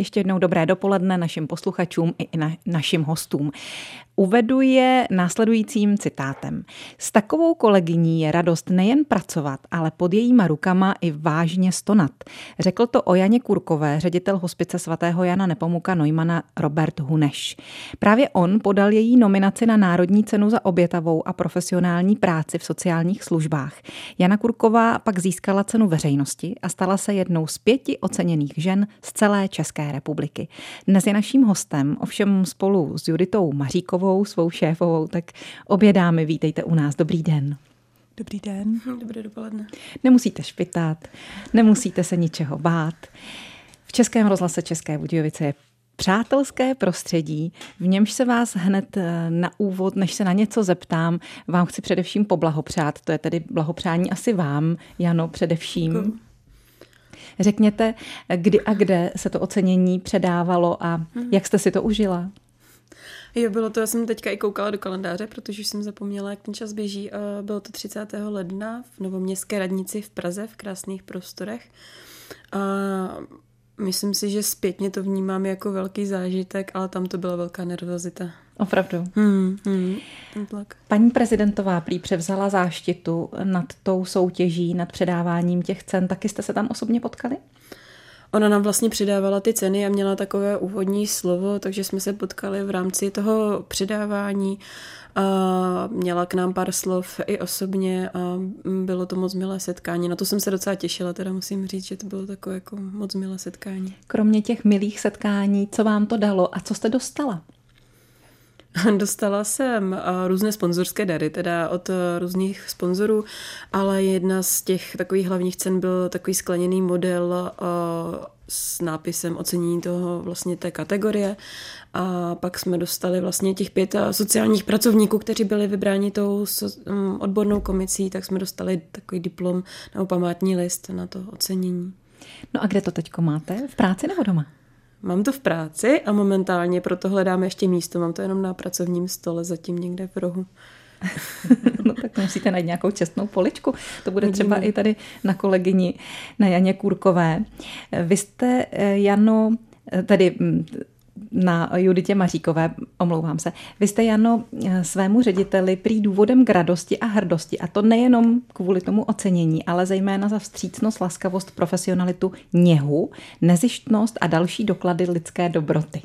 Ještě jednou dobré dopoledne našim posluchačům i na, našim hostům. Uvedu je následujícím citátem. S takovou kolegyní je radost nejen pracovat, ale pod jejíma rukama i vážně stonat. Řekl to o Janě Kurkové, ředitel hospice svatého Jana Nepomuka Neumana Robert Huneš. Právě on podal její nominaci na Národní cenu za obětavou a profesionální práci v sociálních službách. Jana Kurková pak získala cenu veřejnosti a stala se jednou z pěti oceněných žen z celé České republiky. Dnes je naším hostem, ovšem spolu s Juditou Maříkovou, svou šéfovou, tak obě dámy, vítejte u nás. Dobrý den. Dobrý den. Dobré dopoledne. Nemusíte špitat, nemusíte se ničeho bát. V Českém rozhlase České Budějovice je přátelské prostředí, v němž se vás hned eh, na úvod, než se na něco zeptám, vám chci především poblahopřát. To je tedy blahopřání asi vám, Jano, především. Děkuji. Řekněte, kdy a kde se to ocenění předávalo a hmm. jak jste si to užila? Jo, bylo to, já jsem teďka i koukala do kalendáře, protože jsem zapomněla, jak ten čas běží. Bylo to 30. ledna v Novoměstské radnici v Praze, v krásných prostorech. Myslím si, že zpětně to vnímám jako velký zážitek, ale tam to byla velká nervozita. Opravdu. Hmm, hmm, ten tlak. Paní prezidentová prý převzala záštitu nad tou soutěží, nad předáváním těch cen. Taky jste se tam osobně potkali? Ona nám vlastně přidávala ty ceny a měla takové úvodní slovo, takže jsme se potkali v rámci toho předávání. A měla k nám pár slov i osobně a bylo to moc milé setkání. Na to jsem se docela těšila, teda musím říct, že to bylo takové jako moc milé setkání. Kromě těch milých setkání, co vám to dalo a co jste dostala? Dostala jsem eh, různé sponzorské dary, teda od eh, různých sponzorů, ale jedna z těch takových hlavních cen byl takový skleněný model eh, s nápisem ocenění toho vlastně té kategorie a pak jsme dostali vlastně těch pět sociálních pracovníků, kteří byli vybráni tou mm, odbornou komisí, tak jsme dostali takový diplom nebo památní list na to ocenění. No a kde to teďko máte? V práci nebo doma? Mám to v práci a momentálně proto hledám ještě místo. Mám to jenom na pracovním stole, zatím někde v rohu. no tak musíte najít nějakou čestnou poličku. To bude třeba i tady na kolegyni, na Janě Kůrkové. Vy jste, eh, Jano, eh, tedy mm, na Juditě Maříkové, omlouvám se. Vy jste, Jano, svému řediteli prý důvodem k radosti a hrdosti, a to nejenom kvůli tomu ocenění, ale zejména za vstřícnost, laskavost, profesionalitu, něhu, nezištnost a další doklady lidské dobroty.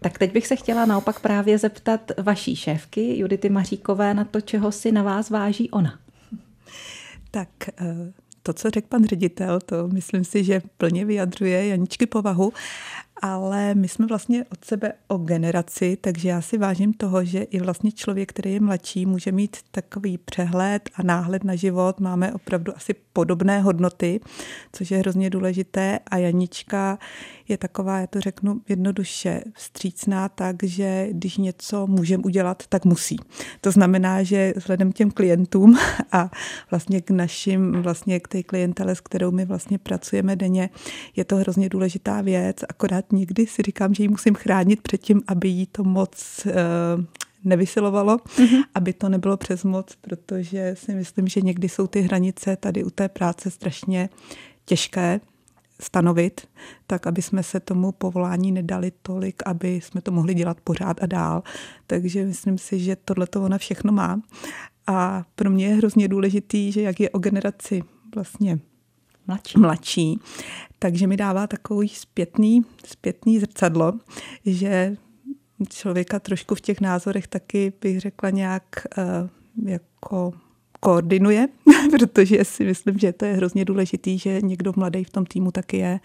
Tak teď bych se chtěla naopak právě zeptat vaší šéfky Judity Maříkové na to, čeho si na vás váží ona. Tak eh, to, co řekl pan ředitel, to myslím si, že plně vyjadřuje Janičky povahu ale my jsme vlastně od sebe o generaci, takže já si vážím toho, že i vlastně člověk, který je mladší, může mít takový přehled a náhled na život. Máme opravdu asi podobné hodnoty, což je hrozně důležité a Janička je taková, já to řeknu jednoduše, vstřícná tak, že když něco můžeme udělat, tak musí. To znamená, že vzhledem k těm klientům a vlastně k našim, vlastně k té klientele, s kterou my vlastně pracujeme denně, je to hrozně důležitá věc, akorát někdy si říkám, že ji musím chránit před tím, aby jí to moc uh, nevysilovalo, mm-hmm. aby to nebylo přes moc, protože si myslím, že někdy jsou ty hranice tady u té práce strašně těžké stanovit, tak aby jsme se tomu povolání nedali tolik, aby jsme to mohli dělat pořád a dál. Takže myslím si, že tohle to ona všechno má. A pro mě je hrozně důležitý, že jak je o generaci vlastně mladší, mladší takže mi dává takový zpětný, zpětný zrcadlo, že člověka trošku v těch názorech taky bych řekla nějak uh, jako koordinuje, protože si myslím, že to je hrozně důležitý, že někdo mladý v tom týmu taky je.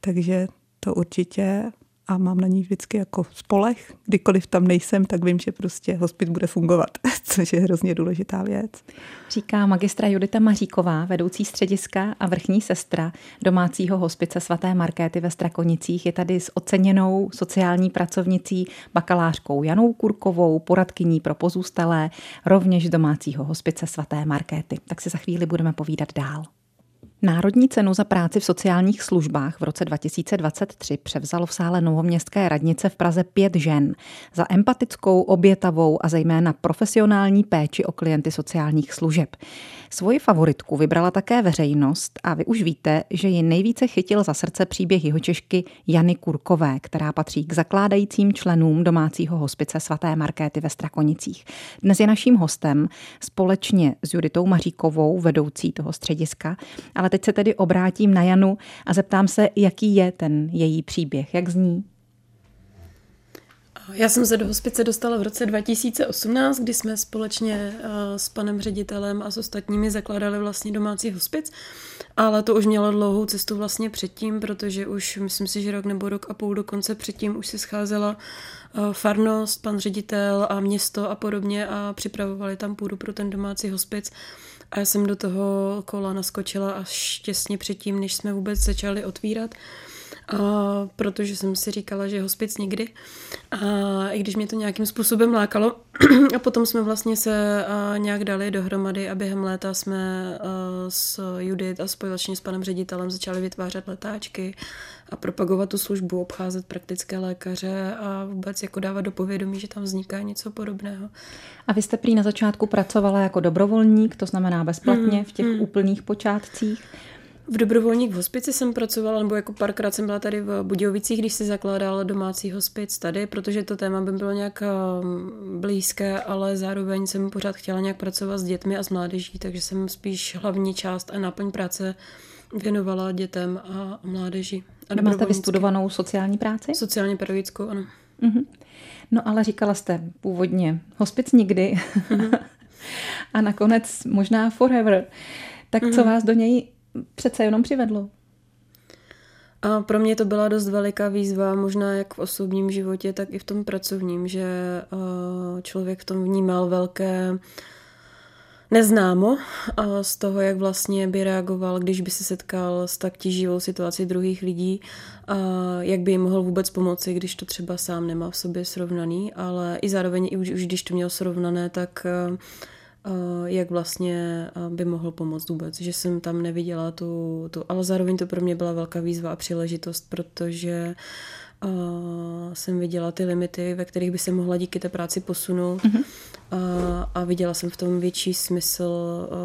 Takže to určitě a mám na ní vždycky jako spolech. Kdykoliv tam nejsem, tak vím, že prostě hospit bude fungovat, což je hrozně důležitá věc. Říká magistra Judita Maříková, vedoucí střediska a vrchní sestra domácího hospice svaté Markéty ve Strakonicích. Je tady s oceněnou sociální pracovnicí bakalářkou Janou Kurkovou, poradkyní pro pozůstalé, rovněž domácího hospice svaté Markéty. Tak si za chvíli budeme povídat dál. Národní cenu za práci v sociálních službách v roce 2023 převzalo v sále Novoměstské radnice v Praze pět žen za empatickou, obětavou a zejména profesionální péči o klienty sociálních služeb. Svoji favoritku vybrala také veřejnost a vy už víte, že ji nejvíce chytil za srdce příběh jeho Češky Jany Kurkové, která patří k zakládajícím členům domácího hospice svaté Markéty ve Strakonicích. Dnes je naším hostem společně s Juditou Maříkovou, vedoucí toho střediska, ale teď se tedy obrátím na Janu a zeptám se, jaký je ten její příběh, jak zní. Já jsem se do hospice dostala v roce 2018, kdy jsme společně eh, s panem ředitelem a s ostatními zakládali vlastně domácí hospic, ale to už mělo dlouhou cestu vlastně předtím, protože už myslím si, že rok nebo rok a půl dokonce předtím už se scházela eh, farnost, pan ředitel a město a podobně a připravovali tam půdu pro ten domácí hospic. A já jsem do toho kola naskočila až těsně předtím, než jsme vůbec začali otvírat. A protože jsem si říkala, že hospic nikdy. A i když mě to nějakým způsobem lákalo, a potom jsme vlastně se nějak dali dohromady a během léta jsme s Judit a společně s panem ředitelem začali vytvářet letáčky a propagovat tu službu, obcházet praktické lékaře a vůbec jako dávat do povědomí, že tam vzniká něco podobného. A vy jste prý na začátku pracovala jako dobrovolník, to znamená bezplatně hmm, v těch hmm. úplných počátcích. V dobrovolník v hospici jsem pracovala, nebo jako párkrát jsem byla tady v Budějovicích, když se zakládal domácí hospic tady, protože to téma by bylo nějak um, blízké, ale zároveň jsem pořád chtěla nějak pracovat s dětmi a s mládeží, takže jsem spíš hlavní část a náplň práce věnovala dětem a mládeži. A máte vystudovanou sociální práci? Sociálně pedagogickou, ano. Uh-huh. No ale říkala jste původně hospic nikdy uh-huh. a nakonec možná forever. Tak uh-huh. co vás do něj přece jenom přivedlo? A pro mě to byla dost veliká výzva, možná jak v osobním životě, tak i v tom pracovním, že člověk v tom vnímal velké neznámo z toho, jak vlastně by reagoval, když by se setkal s tak tíživou situací druhých lidí, a jak by jim mohl vůbec pomoci, když to třeba sám nemá v sobě srovnaný, ale i zároveň, i už, už když to měl srovnané, tak jak vlastně by mohl pomoct vůbec, že jsem tam neviděla tu, tu, ale zároveň to pro mě byla velká výzva a příležitost, protože uh, jsem viděla ty limity, ve kterých by se mohla díky té práci posunout mm-hmm. a, a viděla jsem v tom větší smysl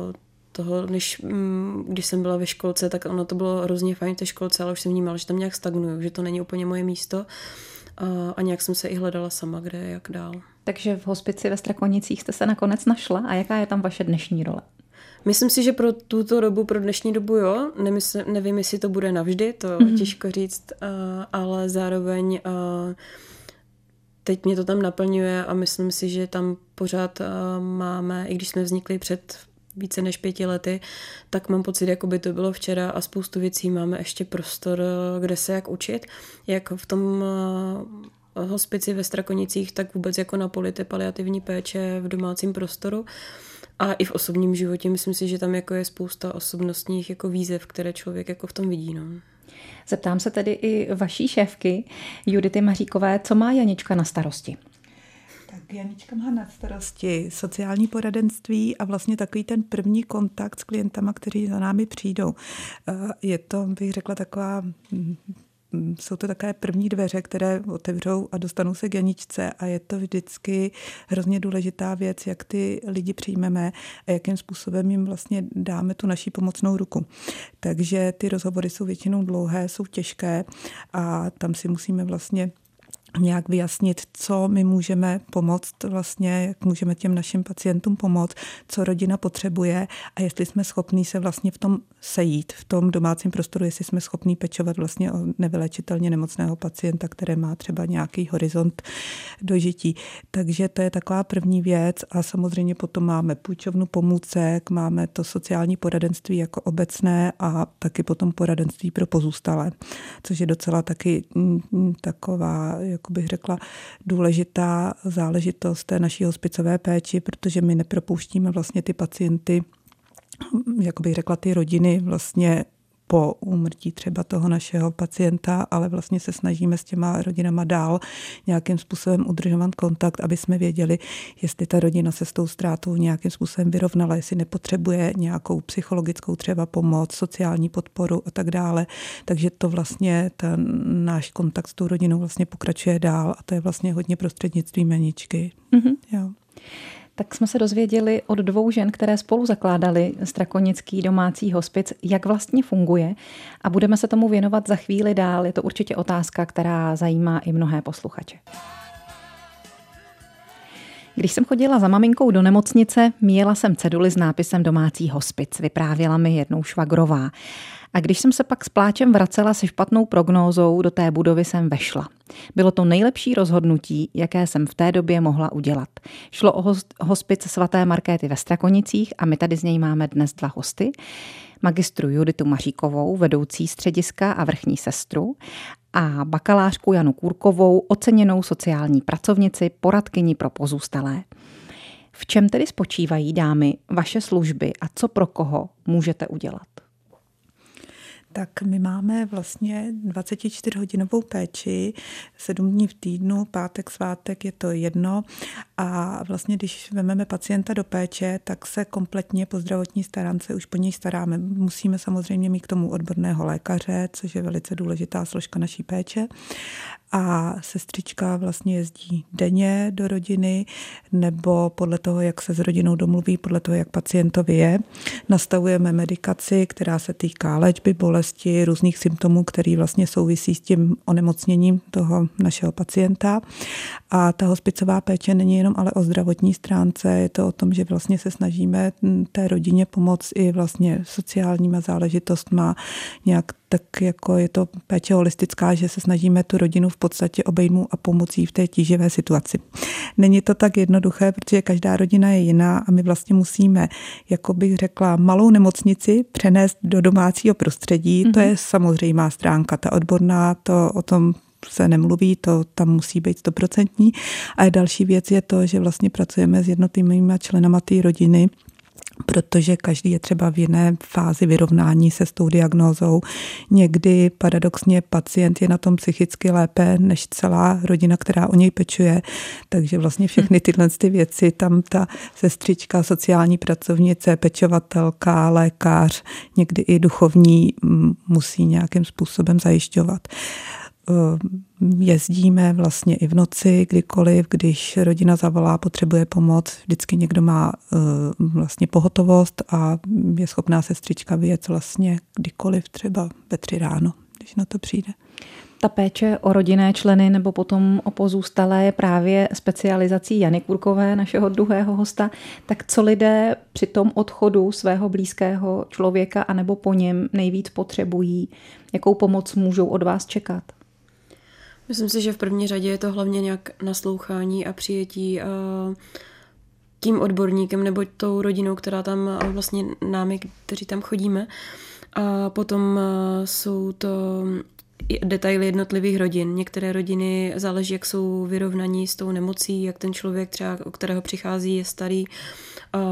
uh, toho, než um, když jsem byla ve školce, tak ono to bylo hrozně fajn v té školce, ale už jsem vnímala, že tam nějak stagnuju, že to není úplně moje místo a, a nějak jsem se i hledala sama, kde, jak dál. Takže v hospici ve Strakonicích jste se nakonec našla a jaká je tam vaše dnešní role? Myslím si, že pro tuto dobu, pro dnešní dobu jo, Nemysl, nevím, jestli to bude navždy, to mm-hmm. těžko říct, ale zároveň teď mě to tam naplňuje a myslím si, že tam pořád máme, i když jsme vznikli před více než pěti lety, tak mám pocit, jako by to bylo včera a spoustu věcí máme ještě prostor, kde se jak učit, jak v tom hospici ve Strakonicích, tak vůbec jako na polity paliativní péče v domácím prostoru. A i v osobním životě myslím si, že tam jako je spousta osobnostních jako výzev, které člověk jako v tom vidí. No. Zeptám se tedy i vaší šéfky Judity Maříkové, co má Janička na starosti? Janička má na starosti sociální poradenství a vlastně takový ten první kontakt s klientama, kteří za námi přijdou. Eh, je to, bych řekla, taková Mm, jsou to takové první dveře, které otevřou a dostanou se k Janičce a je to vždycky hrozně důležitá věc, jak ty lidi přijmeme a jakým způsobem jim vlastně dáme tu naší pomocnou ruku. Takže ty rozhovory jsou většinou dlouhé, jsou těžké a tam si musíme vlastně nějak vyjasnit, co my můžeme pomoct vlastně, jak můžeme těm našim pacientům pomoct, co rodina potřebuje a jestli jsme schopní se vlastně v tom sejít, v tom domácím prostoru, jestli jsme schopní pečovat vlastně o nevylečitelně nemocného pacienta, které má třeba nějaký horizont dožití. Takže to je taková první věc a samozřejmě potom máme půjčovnu pomůcek, máme to sociální poradenství jako obecné a taky potom poradenství pro pozůstalé, což je docela taky mm, taková jako bych řekla, důležitá záležitost té naší hospicové péči, protože my nepropouštíme vlastně ty pacienty, jak bych řekla, ty rodiny vlastně po úmrtí třeba toho našeho pacienta, ale vlastně se snažíme s těma rodinama dál nějakým způsobem udržovat kontakt, aby jsme věděli, jestli ta rodina se s tou ztrátou nějakým způsobem vyrovnala, jestli nepotřebuje nějakou psychologickou třeba pomoc, sociální podporu a tak dále. Takže to vlastně ten náš kontakt s tou rodinou vlastně pokračuje dál a to je vlastně hodně prostřednictvím Meničky. Mm-hmm. Jo tak jsme se dozvěděli od dvou žen, které spolu zakládali Strakonický domácí hospic, jak vlastně funguje a budeme se tomu věnovat za chvíli dál. Je to určitě otázka, která zajímá i mnohé posluchače. Když jsem chodila za maminkou do nemocnice, míjela jsem ceduly s nápisem domácí hospic, vyprávěla mi jednou švagrová. A když jsem se pak s pláčem vracela se špatnou prognózou, do té budovy jsem vešla. Bylo to nejlepší rozhodnutí, jaké jsem v té době mohla udělat. Šlo o hospic svaté Markéty ve Strakonicích a my tady z něj máme dnes dva hosty. Magistru Juditu Maříkovou, vedoucí střediska a vrchní sestru a bakalářku Janu Kůrkovou, oceněnou sociální pracovnici, poradkyni pro pozůstalé. V čem tedy spočívají, dámy, vaše služby a co pro koho můžete udělat? Tak my máme vlastně 24-hodinovou péči, sedm dní v týdnu, pátek, svátek je to jedno a vlastně když vezmeme pacienta do péče, tak se kompletně po zdravotní starance už po něj staráme. Musíme samozřejmě mít k tomu odborného lékaře, což je velice důležitá složka naší péče a sestřička vlastně jezdí denně do rodiny nebo podle toho, jak se s rodinou domluví, podle toho, jak pacientovi je. Nastavujeme medikaci, která se týká léčby, bolesti, různých symptomů, který vlastně souvisí s tím onemocněním toho našeho pacienta. A ta hospicová péče není jenom ale o zdravotní stránce, je to o tom, že vlastně se snažíme té rodině pomoct i vlastně sociálníma záležitostma, nějak tak jako je to péče holistická, že se snažíme tu rodinu v podstatě obejmout a pomocí v té tíživé situaci. Není to tak jednoduché, protože každá rodina je jiná a my vlastně musíme, jako bych řekla, malou nemocnici přenést do domácího prostředí. Mm-hmm. To je samozřejmá stránka. Ta odborná, to o tom se nemluví, to tam musí být stoprocentní. A další věc je to, že vlastně pracujeme s jednotlivými členama té rodiny, protože každý je třeba v jiné fázi vyrovnání se s tou diagnózou. Někdy paradoxně pacient je na tom psychicky lépe než celá rodina, která o něj pečuje. Takže vlastně všechny tyhle ty věci, tam ta sestřička, sociální pracovnice, pečovatelka, lékař, někdy i duchovní musí nějakým způsobem zajišťovat. Eh, jezdíme vlastně i v noci, kdykoliv, když rodina zavolá, potřebuje pomoc, vždycky někdo má eh, vlastně pohotovost a je schopná sestřička vyjet vlastně kdykoliv, třeba ve tři ráno, když na to přijde. Ta péče o rodinné členy nebo potom o pozůstalé je právě specializací Jany Kurkové, našeho druhého hosta. Tak co lidé při tom odchodu svého blízkého člověka anebo po něm nejvíc potřebují? Jakou pomoc můžou od vás čekat? Myslím si, že v první řadě je to hlavně nějak naslouchání a přijetí uh, tím odborníkem nebo tou rodinou, která tam vlastně námi, kteří tam chodíme. A potom uh, jsou to detaily jednotlivých rodin. Některé rodiny záleží, jak jsou vyrovnaní s tou nemocí, jak ten člověk třeba, o kterého přichází, je starý,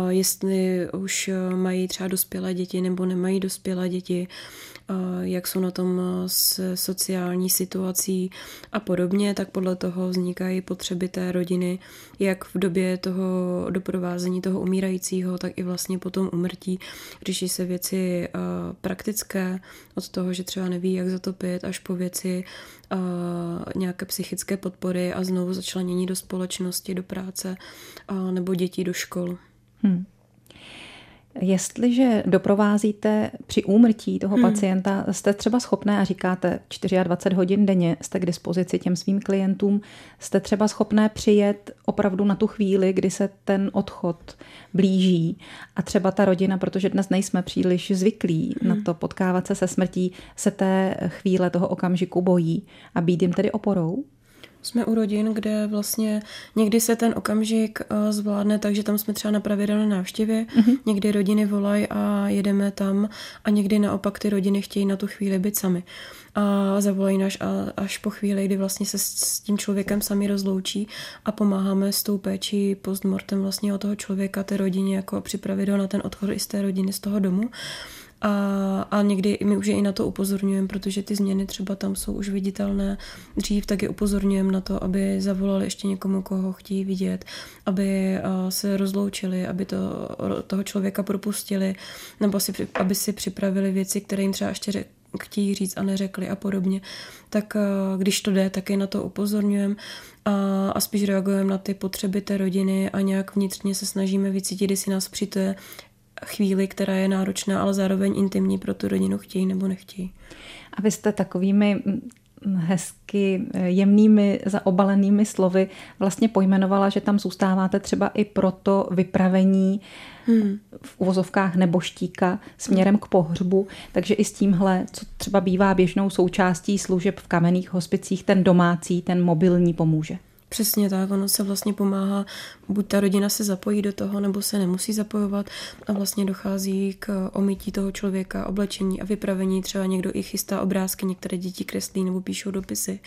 jestli už mají třeba dospělé děti nebo nemají dospělé děti jak jsou na tom s sociální situací a podobně, tak podle toho vznikají potřeby té rodiny, jak v době toho doprovázení toho umírajícího, tak i vlastně potom umrtí. Řeší se věci praktické, od toho, že třeba neví, jak zatopit, až po věci nějaké psychické podpory a znovu začlenění do společnosti, do práce nebo dětí do škol. Hmm. Jestliže doprovázíte při úmrtí toho hmm. pacienta, jste třeba schopné a říkáte 24 hodin denně, jste k dispozici těm svým klientům, jste třeba schopné přijet opravdu na tu chvíli, kdy se ten odchod blíží a třeba ta rodina, protože dnes nejsme příliš zvyklí hmm. na to potkávat se se smrtí, se té chvíle toho okamžiku bojí a být jim tedy oporou? Jsme u rodin, kde vlastně někdy se ten okamžik uh, zvládne, takže tam jsme třeba na pravidelné návštěvě, mm-hmm. někdy rodiny volají a jedeme tam a někdy naopak ty rodiny chtějí na tu chvíli být sami. A zavolají nás až po chvíli, kdy vlastně se s tím člověkem sami rozloučí a pomáháme s tou péčí postmortem vlastně o toho člověka, té rodině, jako připravit ho na ten odchod i z té rodiny, z toho domu. A, a někdy my už je i na to upozorňujeme, protože ty změny třeba tam jsou už viditelné. Dřív, tak je upozorňujeme na to, aby zavolali ještě někomu, koho chtějí vidět, aby se rozloučili, aby to, toho člověka propustili, nebo si, aby si připravili věci, které jim třeba ještě řek, chtějí říct a neřekli a podobně, tak když to jde, tak je na to upozorňujeme. A, a spíš reagujeme na ty potřeby té rodiny a nějak vnitřně se snažíme vycítit, jestli nás při té chvíli, která je náročná, ale zároveň intimní pro tu rodinu chtějí nebo nechtějí. A vy jste takovými hezky jemnými zaobalenými slovy vlastně pojmenovala, že tam zůstáváte třeba i pro to vypravení hmm. v uvozovkách neboštíka směrem k pohřbu, takže i s tímhle, co třeba bývá běžnou součástí služeb v kamenných hospicích, ten domácí, ten mobilní pomůže. Přesně tak, ono se vlastně pomáhá, buď ta rodina se zapojí do toho, nebo se nemusí zapojovat a vlastně dochází k omytí toho člověka, oblečení a vypravení. Třeba někdo i chystá obrázky, některé děti kreslí nebo píšou dopisy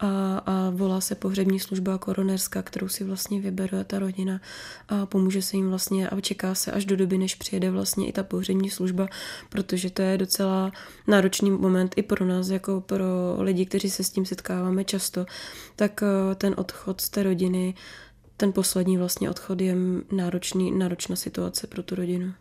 a, a volá se pohřební služba koronerská, kterou si vlastně vybere ta rodina a pomůže se jim vlastně a čeká se až do doby, než přijede vlastně i ta pohřební služba, protože to je docela náročný moment i pro nás, jako pro lidi, kteří se s tím setkáváme často, tak eh, ten odchod z té rodiny ten poslední vlastně odchod je náročný, náročná situace pro tu rodinu.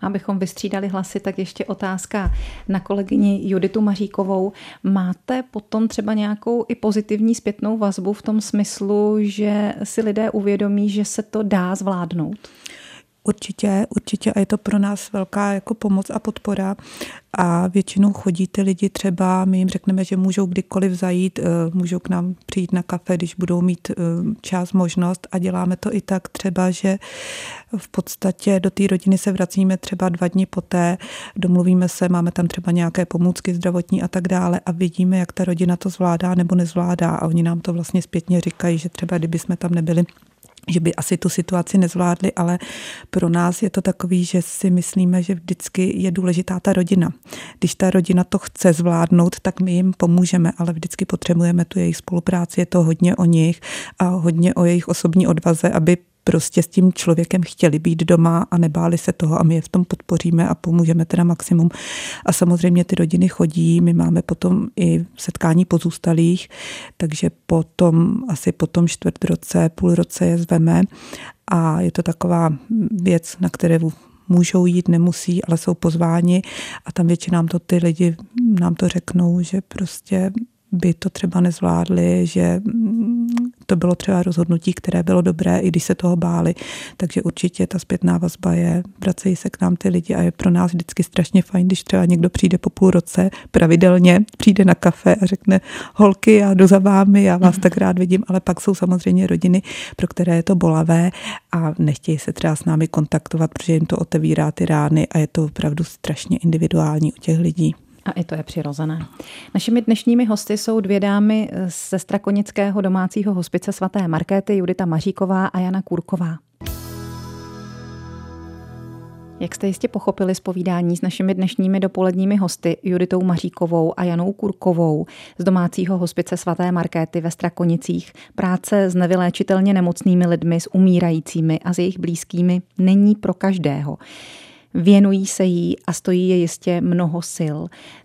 Abychom vystřídali hlasy, tak ještě otázka na kolegyni Juditu Maříkovou. Máte potom třeba nějakou i pozitivní zpětnou vazbu v tom smyslu, že si lidé uvědomí, že se to dá zvládnout? Určitě, určitě. A je to pro nás velká jako pomoc a podpora. A většinou chodí ty lidi třeba, my jim řekneme, že můžou kdykoliv zajít, eh, můžou k nám přijít na kafe, když budou mít eh, čas, možnost. A děláme to i tak třeba, že v podstatě do té rodiny se vracíme třeba dva dny poté, domluvíme se, máme tam třeba nějaké pomůcky zdravotní a tak dále a vidíme, jak ta rodina to zvládá nebo nezvládá. A oni nám to vlastně zpětně říkají, že třeba kdyby jsme tam nebyli, že by asi tu situaci nezvládli, ale pro nás je to takový, že si myslíme, že vždycky je důležitá ta rodina. Když ta rodina to chce zvládnout, tak my jim pomůžeme, ale vždycky potřebujeme tu jejich spolupráci, je to hodně o nich a hodně o jejich osobní odvaze, aby prostě s tím člověkem chtěli být doma a nebáli se toho a my je v tom podpoříme a pomůžeme teda maximum. A samozřejmě ty rodiny chodí, my máme potom i setkání pozůstalých, takže potom asi potom čtvrt roce, půl roce je zveme a je to taková věc, na které můžou jít, nemusí, ale jsou pozváni a tam většinou to ty lidi nám to řeknou, že prostě by to třeba nezvládli, že mm, to bylo třeba rozhodnutí, které bylo dobré, i když se toho báli. Takže určitě ta zpětná vazba je, vracejí se k nám ty lidi a je pro nás vždycky strašně fajn, když třeba někdo přijde po půl roce pravidelně, přijde na kafe a řekne holky, já jdu za vámi, já vás tak rád vidím, ale pak jsou samozřejmě rodiny, pro které je to bolavé a nechtějí se třeba s námi kontaktovat, protože jim to otevírá ty rány a je to opravdu strašně individuální u těch lidí. A i to je přirozené. Našimi dnešními hosty jsou dvě dámy ze Strakonického domácího hospice svaté Markéty, Judita Maříková a Jana Kurková. Jak jste jistě pochopili z povídání s našimi dnešními dopoledními hosty Juditou Maříkovou a Janou Kurkovou z domácího hospice svaté Markéty ve Strakonicích, práce s nevyléčitelně nemocnými lidmi, s umírajícími a s jejich blízkými není pro každého. Věnují se jí a stojí je jistě mnoho sil.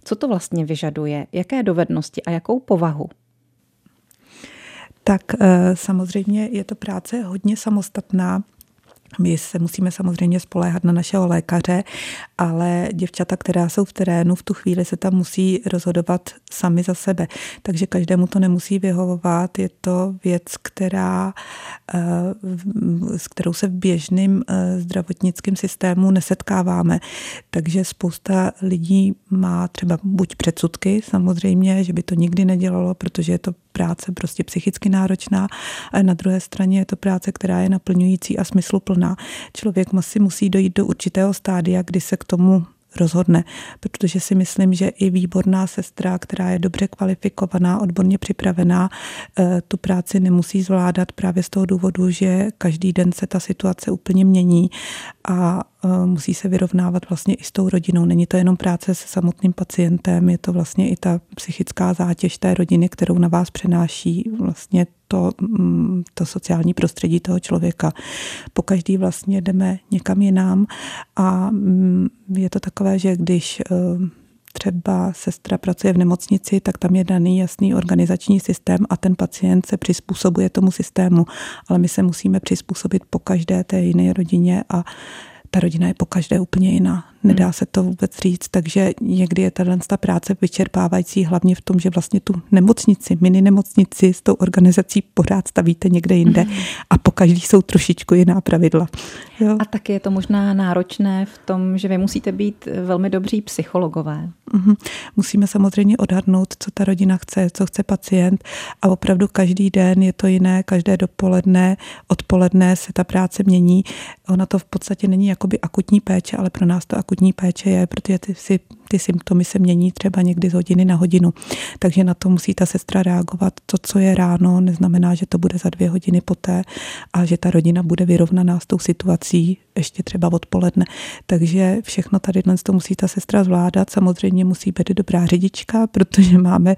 Co to vlastně vyžaduje? Jaké dovednosti a jakou povahu? Tak eh, samozřejmě je to práce hodně samostatná, my se musíme samozřejmě spoléhat na našeho lékaře, ale děvčata, která jsou v terénu, v tu chvíli se tam musí rozhodovat sami za sebe. Takže každému to nemusí vyhovovat. Je to věc, která, eh, s kterou se v běžném eh, zdravotnickém systému nesetkáváme. Takže spousta lidí má třeba buď předsudky samozřejmě, že by to nikdy nedělalo, protože je to práce prostě psychicky náročná, ale na druhé straně je to práce, která je naplňující a smysluplná. Člověk si musí dojít do určitého stádia, kdy se k tomu rozhodne, protože si myslím, že i výborná sestra, která je dobře kvalifikovaná, odborně připravená, eh, tu práci nemusí zvládat právě z toho důvodu, že každý den se ta situace úplně mění a musí se vyrovnávat vlastně i s tou rodinou. Není to jenom práce se samotným pacientem, je to vlastně i ta psychická zátěž té rodiny, kterou na vás přenáší vlastně to, mm, to sociální prostředí toho člověka. Po každý vlastně jdeme někam jinam a mm, je to takové, že když eh, třeba sestra pracuje v nemocnici, tak tam je daný jasný organizační systém a ten pacient se přizpůsobuje tomu systému, ale my se musíme přizpůsobit po každé té jiné rodině a ta rodina je po každé úplně jiná. Nedá hmm. se to vůbec říct, takže někdy je tahle ta práce vyčerpávající hlavně v tom, že vlastně tu nemocnici, mini nemocnici s tou organizací pořád stavíte někde jinde hmm. a po každý jsou trošičku jiná pravidla. Jo. A taky je to možná náročné v tom, že vy musíte být velmi dobří psychologové. Mm-hmm. Musíme samozřejmě odhadnout, co ta rodina chce, co chce pacient a opravdu každý den je to jiné, každé dopoledne, odpoledne se ta práce mění. Ona to v podstatě není jakoby akutní péče, ale pro nás to akutní péče je, protože ty, si, ty symptomy se mění třeba někdy z hodiny na hodinu. Takže na to musí ta sestra reagovat. To, co je ráno, neznamená, že to bude za dvě hodiny poté a že ta rodina bude vyrovnaná s tou situací ještě třeba odpoledne. Takže všechno tady dnes to musí ta sestra zvládat. Samozřejmě musí být dobrá řidička, protože máme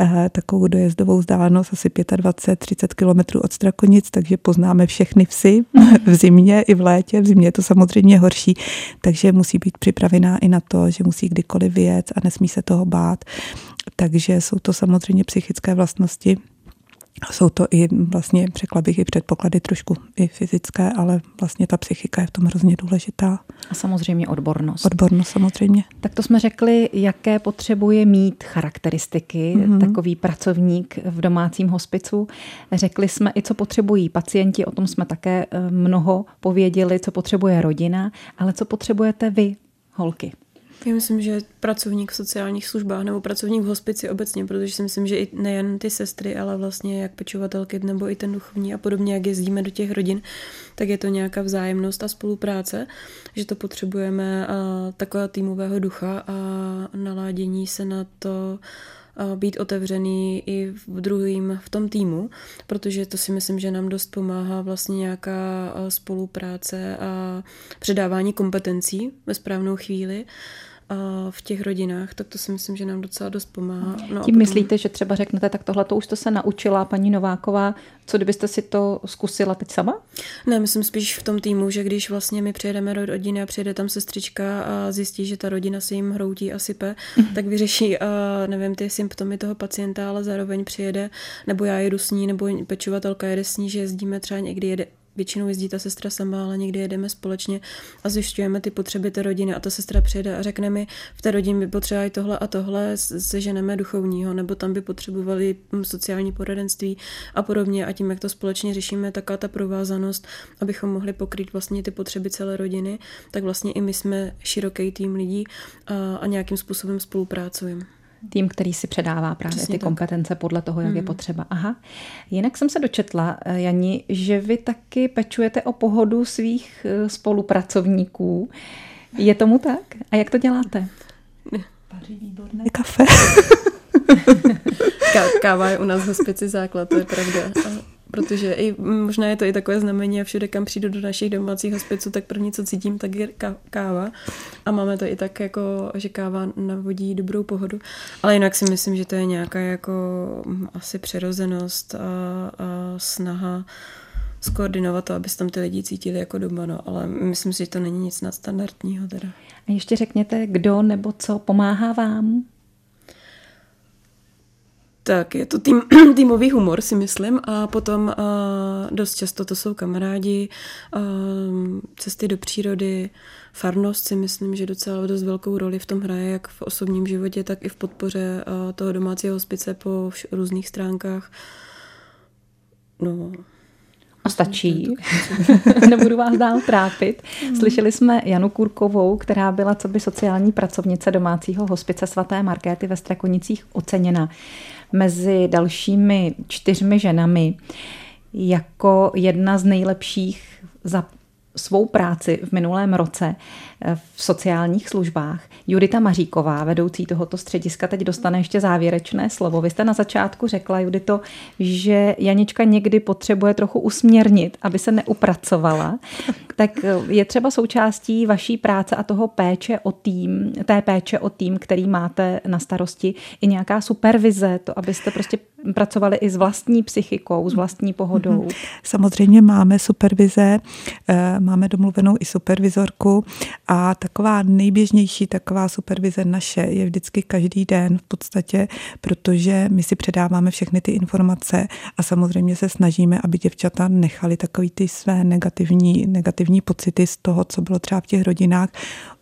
eh, takovou dojezdovou vzdálenost asi 25-30 kilometrů od Strakonic, takže poznáme všechny vsi v zimě i v létě. V zimě je to samozřejmě horší, takže musí být připravená i na to, že musí kdykoliv vyjet a nesmí se toho bát. Takže jsou to samozřejmě psychické vlastnosti, jsou to i vlastně, řekla bych, i předpoklady trošku i fyzické, ale vlastně ta psychika je v tom hrozně důležitá. A samozřejmě odbornost. Odbornost samozřejmě. Tak to jsme řekli, jaké potřebuje mít charakteristiky mm-hmm. takový pracovník v domácím hospicu. Řekli jsme i, co potřebují pacienti, o tom jsme také eh, mnoho pověděli, co potřebuje rodina, ale co potřebujete vy, holky. Já myslím, že pracovník v sociálních službách nebo pracovník v hospici obecně, protože si myslím, že i nejen ty sestry, ale vlastně jak pečovatelky nebo i ten duchovní a podobně, jak jezdíme do těch rodin, tak je to nějaká vzájemnost a spolupráce, že to potřebujeme a takového týmového ducha a naládění se na to, být otevřený i v druhým, v tom týmu, protože to si myslím, že nám dost pomáhá vlastně nějaká spolupráce a předávání kompetencí ve správnou chvíli v těch rodinách, tak to si myslím, že nám docela dost pomáhá. No Tím potom... myslíte, že třeba řeknete, tak tohle to už to se naučila paní Nováková, co kdybyste si to zkusila teď sama? Ne, myslím spíš v tom týmu, že když vlastně my přijedeme do rodiny a přijede tam sestřička a zjistí, že ta rodina se jim hroutí a sype, mm. tak vyřeší, a nevím, ty symptomy toho pacienta, ale zároveň přijede, nebo já jedu s ní, nebo pečovatelka jede s ní, že jezdíme třeba někdy jede, Většinou jezdí ta sestra sama, ale někdy jedeme společně a zjišťujeme ty potřeby té rodiny a ta sestra přijede a řekne mi, v té rodině by potřebovali tohle a tohle, seženeme duchovního, nebo tam by potřebovali hm, sociální poradenství a podobně. A tím, jak to společně řešíme, taká ta provázanost, abychom mohli pokrýt vlastně ty potřeby celé rodiny, tak vlastně i my jsme široký tým lidí a, a nějakým způsobem spolupracujeme tým, který si předává právě Přesně ty tak. kompetence podle toho, jak mm. je potřeba. Aha. Jinak jsem se dočetla, eh, Jani, že vy taky pečujete o pohodu svých eh, spolupracovníků. Je tomu tak? A jak to děláte? Paří výborné kafe. Káva je u nás v hospici základ, to je pravda protože i, možná je to i takové znamení a všude, kam přijdu do našich domácích hospiců, tak první, co cítím, tak je káva. A máme to i tak, jako, že káva navodí dobrou pohodu. Ale jinak si myslím, že to je nějaká jako mm, asi přirozenost a, a snaha skoordinovat to, aby tam ty lidi cítili jako doma, no. ale myslím si, že to není nic nadstandardního teda. A ještě řekněte, kdo nebo co pomáhá vám tak je to tým, týmový humor, si myslím. A potom uh, dost často to jsou kamarádi, uh, cesty do přírody, farnost si myslím, že docela dost velkou roli v tom hraje, jak v osobním životě, tak i v podpoře uh, toho domácího hospice po vš- různých stránkách. No, a stačí. Nebudu vás dál trápit. Slyšeli jsme Janu Kurkovou, která byla co by sociální pracovnice domácího hospice svaté Markéty ve Strakonicích oceněna mezi dalšími čtyřmi ženami jako jedna z nejlepších za svou práci v minulém roce eh, v sociálních službách. Judita Maříková, vedoucí tohoto střediska, teď dostane ještě závěrečné slovo. Vy jste na začátku řekla, Judito, že Janička někdy potřebuje trochu usměrnit, aby se neupracovala. Tak eh, je třeba součástí vaší práce a toho péče o tým, té péče o tým, který máte na starosti, i nějaká supervize, to, abyste prostě pracovali i s vlastní psychikou, s vlastní pohodou. Mhm. Samozřejmě máme supervize, eh, máme domluvenou i supervizorku a taková nejběžnější taková supervize naše je vždycky každý den v podstatě, protože my si předáváme všechny ty informace a samozřejmě se snažíme, aby děvčata nechali takový ty své negativní, negativní pocity z toho, co bylo třeba v těch rodinách,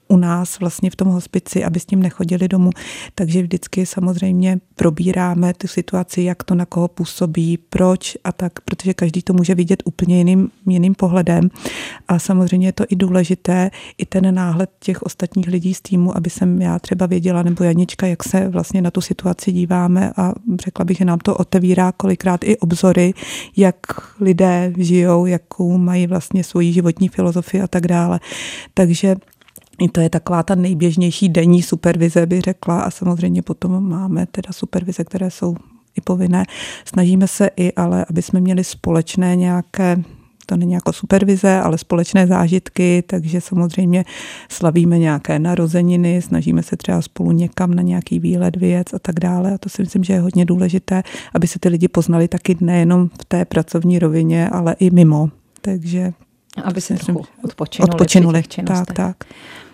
u nás vlastně v tom hospici, aby s tím nechodili domů. Takže vždycky samozřejmě probíráme tu situaci, jak to na koho působí, proč a tak, protože každý to může vidět úplně jiným, jiným pohledem. A samozřejmě je to i důležité, i ten náhled těch ostatních lidí z týmu, aby jsem já třeba věděla, nebo Janička, jak se vlastně na tu situaci díváme a řekla bych, že nám to otevírá kolikrát i obzory, jak lidé žijou, jakou mají vlastně svoji životní filozofii a tak dále. Takže i to je taková ta nejběžnější denní supervize, bych řekla. A samozřejmě potom máme teda supervize, které jsou i povinné. Snažíme se i, ale aby jsme měli společné nějaké to není jako supervize, ale společné zážitky, takže samozřejmě slavíme nějaké narozeniny, snažíme se třeba spolu někam na nějaký výlet věc a tak dále. A to si myslím, že je hodně důležité, aby se ty lidi poznali taky nejenom v té pracovní rovině, ale i mimo. Takže aby si trochu odpočinuli. Odpočinuli, tak, tak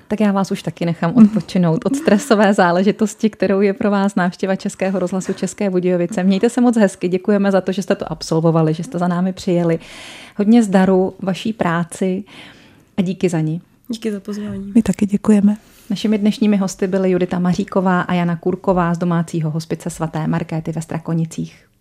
tak já vás už taky nechám odpočinout od stresové záležitosti, kterou je pro vás návštěva Českého rozhlasu České Budějovice. Mějte se moc hezky, děkujeme za to, že jste to absolvovali, že jste za námi přijeli. Hodně zdaru vaší práci a díky za ní. Díky za pozvání. My taky děkujeme. Našimi dnešními hosty byly Judita Maříková a Jana Kurková z domácího hospice svaté Markéty ve Strakonicích.